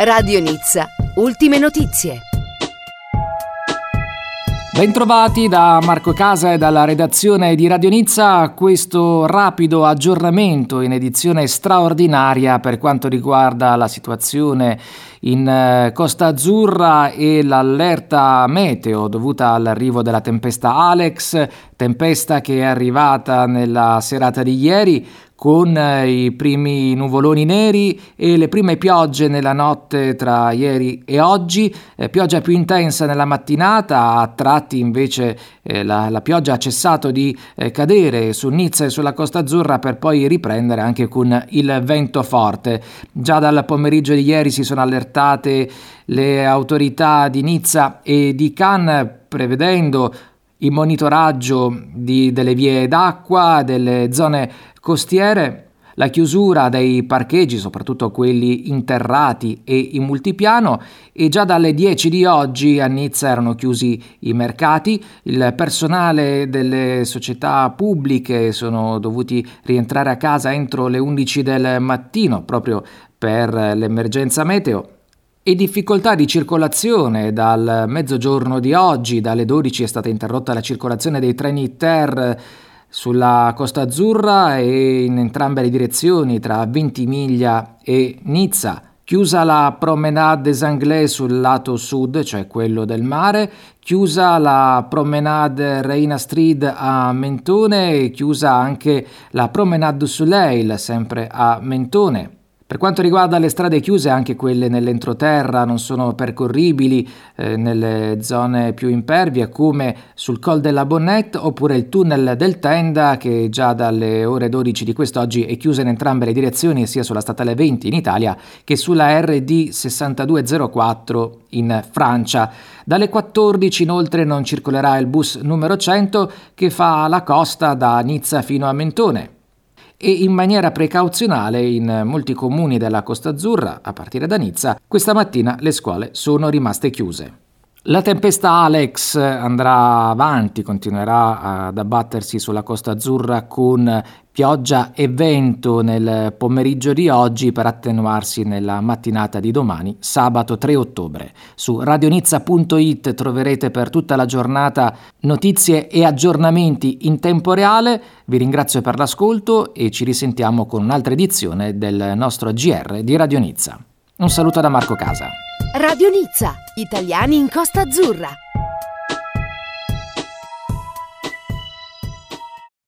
Radio Nizza, ultime notizie. Bentrovati da Marco Casa e dalla redazione di Radio Nizza. A questo rapido aggiornamento in edizione straordinaria per quanto riguarda la situazione in eh, Costa Azzurra e l'allerta meteo dovuta all'arrivo della tempesta Alex, tempesta che è arrivata nella serata di ieri con eh, i primi nuvoloni neri e le prime piogge nella notte tra ieri e oggi, eh, pioggia più intensa nella mattinata, a tratti invece eh, la, la, pioggia ha cessato di eh, cadere su Nizza e sulla Costa Azzurra per poi riprendere anche con il vento forte. Già dal pomeriggio di ieri si sono allertate le autorità di Nizza e di Cannes prevedendo il monitoraggio di, delle vie d'acqua, delle zone costiere, la chiusura dei parcheggi, soprattutto quelli interrati e in multipiano, e già dalle 10 di oggi a Nizza erano chiusi i mercati, il personale delle società pubbliche sono dovuti rientrare a casa entro le 11 del mattino proprio per l'emergenza meteo e difficoltà di circolazione dal mezzogiorno di oggi, dalle 12 è stata interrotta la circolazione dei treni Ter sulla Costa Azzurra e in entrambe le direzioni tra Ventimiglia e Nizza. Chiusa la Promenade des Anglais sul lato sud, cioè quello del mare, chiusa la Promenade Reina Street a Mentone e chiusa anche la Promenade du Soleil, sempre a Mentone. Per quanto riguarda le strade chiuse, anche quelle nell'entroterra non sono percorribili eh, nelle zone più impervie, come sul Col della Bonnette oppure il tunnel del Tenda, che già dalle ore 12 di quest'oggi è chiuso in entrambe le direzioni, sia sulla statale 20 in Italia che sulla RD 6204 in Francia. Dalle 14 inoltre non circolerà il bus numero 100 che fa la costa da Nizza fino a Mentone e in maniera precauzionale in molti comuni della Costa Azzurra, a partire da Nizza, questa mattina le scuole sono rimaste chiuse. La tempesta Alex andrà avanti, continuerà ad abbattersi sulla Costa Azzurra con pioggia e vento nel pomeriggio di oggi per attenuarsi nella mattinata di domani, sabato 3 ottobre. Su radionizza.it troverete per tutta la giornata notizie e aggiornamenti in tempo reale. Vi ringrazio per l'ascolto e ci risentiamo con un'altra edizione del nostro GR di Radio Nizza. Un saluto da Marco Casa. Radio Nizza, italiani in Costa Azzurra.